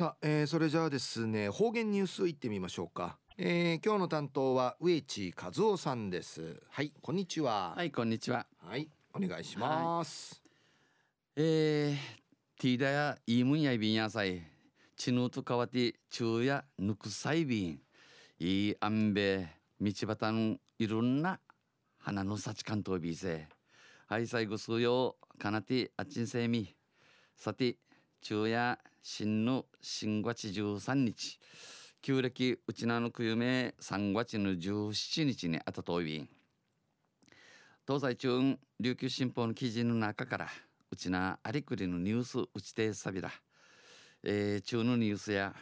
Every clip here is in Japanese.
さあ、えー、それじゃあですね方言ニュースいってみましょうか、えー、今日の担当は植地和夫さんです。はいこんにちは。はいこんにちは。はいお願いします、はい、えー、ティーダやイームンやいびんやさいチヌと変わって昼夜ぬくさいびん。いいあんべ道端のいろんな花の幸関東ビーセはい最後数曜かなてあっちんせみ。さて昼夜新の新月13日旧暦うちなのくゆめ3月の17日にあたといびん東西中琉球新報の記事の中からうちなありくりのニュースうちてさびら、えー、中のニュースや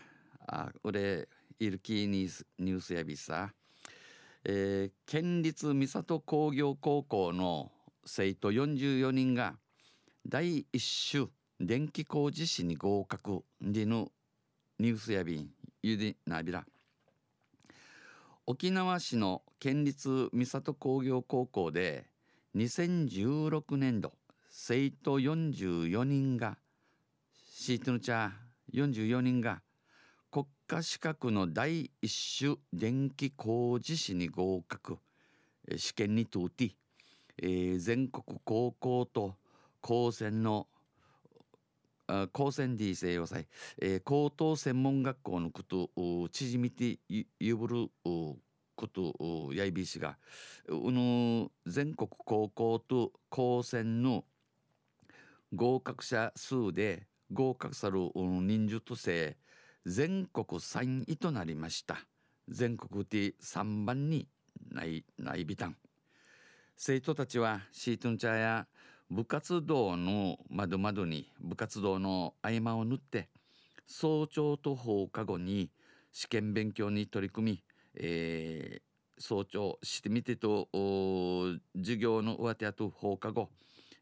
あ俺いるきニュースニュースやびさ、えー、県立三郷工業高校の生徒44人が第一種電気工事士に合格でのニュースやびんゆでなびら。沖縄市の県立三郷工業高校で2016年度生徒44人がシートの茶44人が国家資格の第一種電気工事士に合格。試験に通って、えー、全国高校と高専の高専 D 西洋祭、えー、高等専門学校のこと縮みてゆぶることやいびしがうの全国高校と高専の合格者数で合格さる人数とせ全国3位となりました。全国で3番にないないびたん。生徒たちはシートンチャーや部活動の窓窓に部活動の合間を縫って早朝と放課後に試験勉強に取り組み、えー、早朝してみてと授業の上手やと放課後、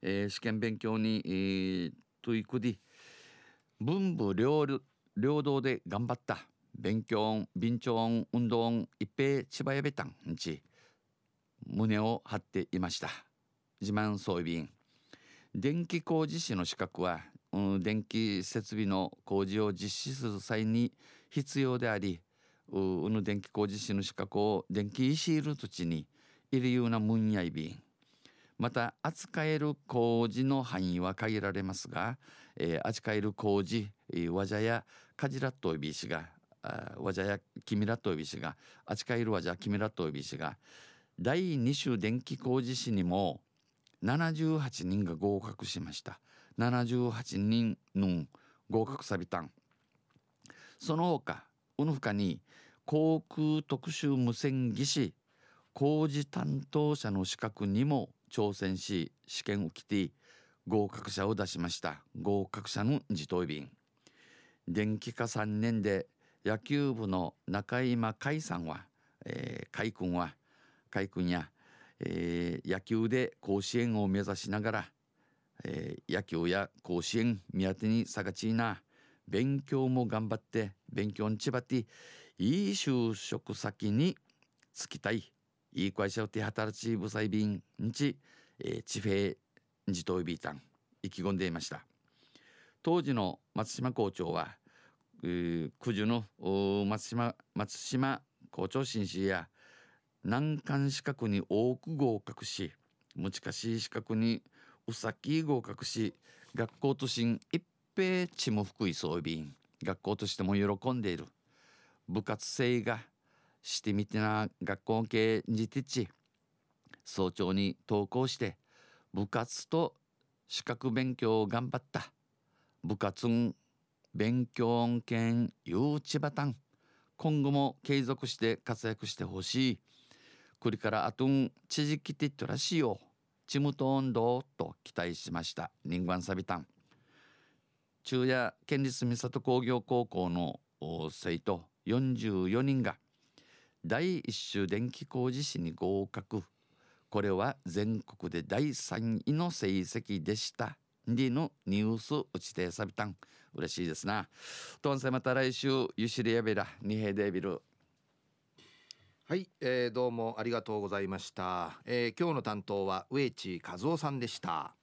えー、試験勉強に、えー、取り組み文武両両道で頑張った。勉強音便調運動音一平千葉やべたんち胸を張っていました。自慢装備員。電気工事士の資格は、うん、電気設備の工事を実施する際に必要でありうぬ電気工事士の資格を電気石いる土地にいるようなもんやいびまた扱える工事の範囲は限られますが、えー、扱える工事、えー、わじゃやかじらっといびしがわじゃやきみらっといびしが扱えるわじゃきみらっといびしが第2種電気工事士にも78人が合格しました。78人の合格さびたん。その他うぬふかに航空特殊無線技師工事担当者の資格にも挑戦し試験をきて合格者を出しました。合格者の自答便。電気科3年で野球部の中今海さんは、えー、海君は海君やえー、野球で甲子園を目指しながら、えー、野球や甲子園目当てにさがちいな。勉強も頑張って勉強にちばっていい就職先に就きたい。いい会社を手働き部裁便んち、えー、地平自動ビータン意気込んでいました。当時の松島校長は、えー、九十の松島松島校長紳士や難関資格に多く合格し難しい資格にうさき合格し学校都心一平地も福井装備員。学校としても喜んでいる。部活生がしてみてな学校系にてち早朝に登校して部活と資格勉強を頑張った。部活勉強権誘致バタン今後も継続して活躍してほしい。これからあとん地時きてっとらしいよ。チムトンドと期待しました。リンガンサビタン。中夜県立三郷工業高校の生徒44人が第一種電気工事士に合格。これは全国で第3位の成績でした。でのニュースうちてさびたん。嬉しいですな。とんせまた来週ゆしりやべらにへでびるはい、えー、どうもありがとうございました、えー、今日の担当は植地和夫さんでした。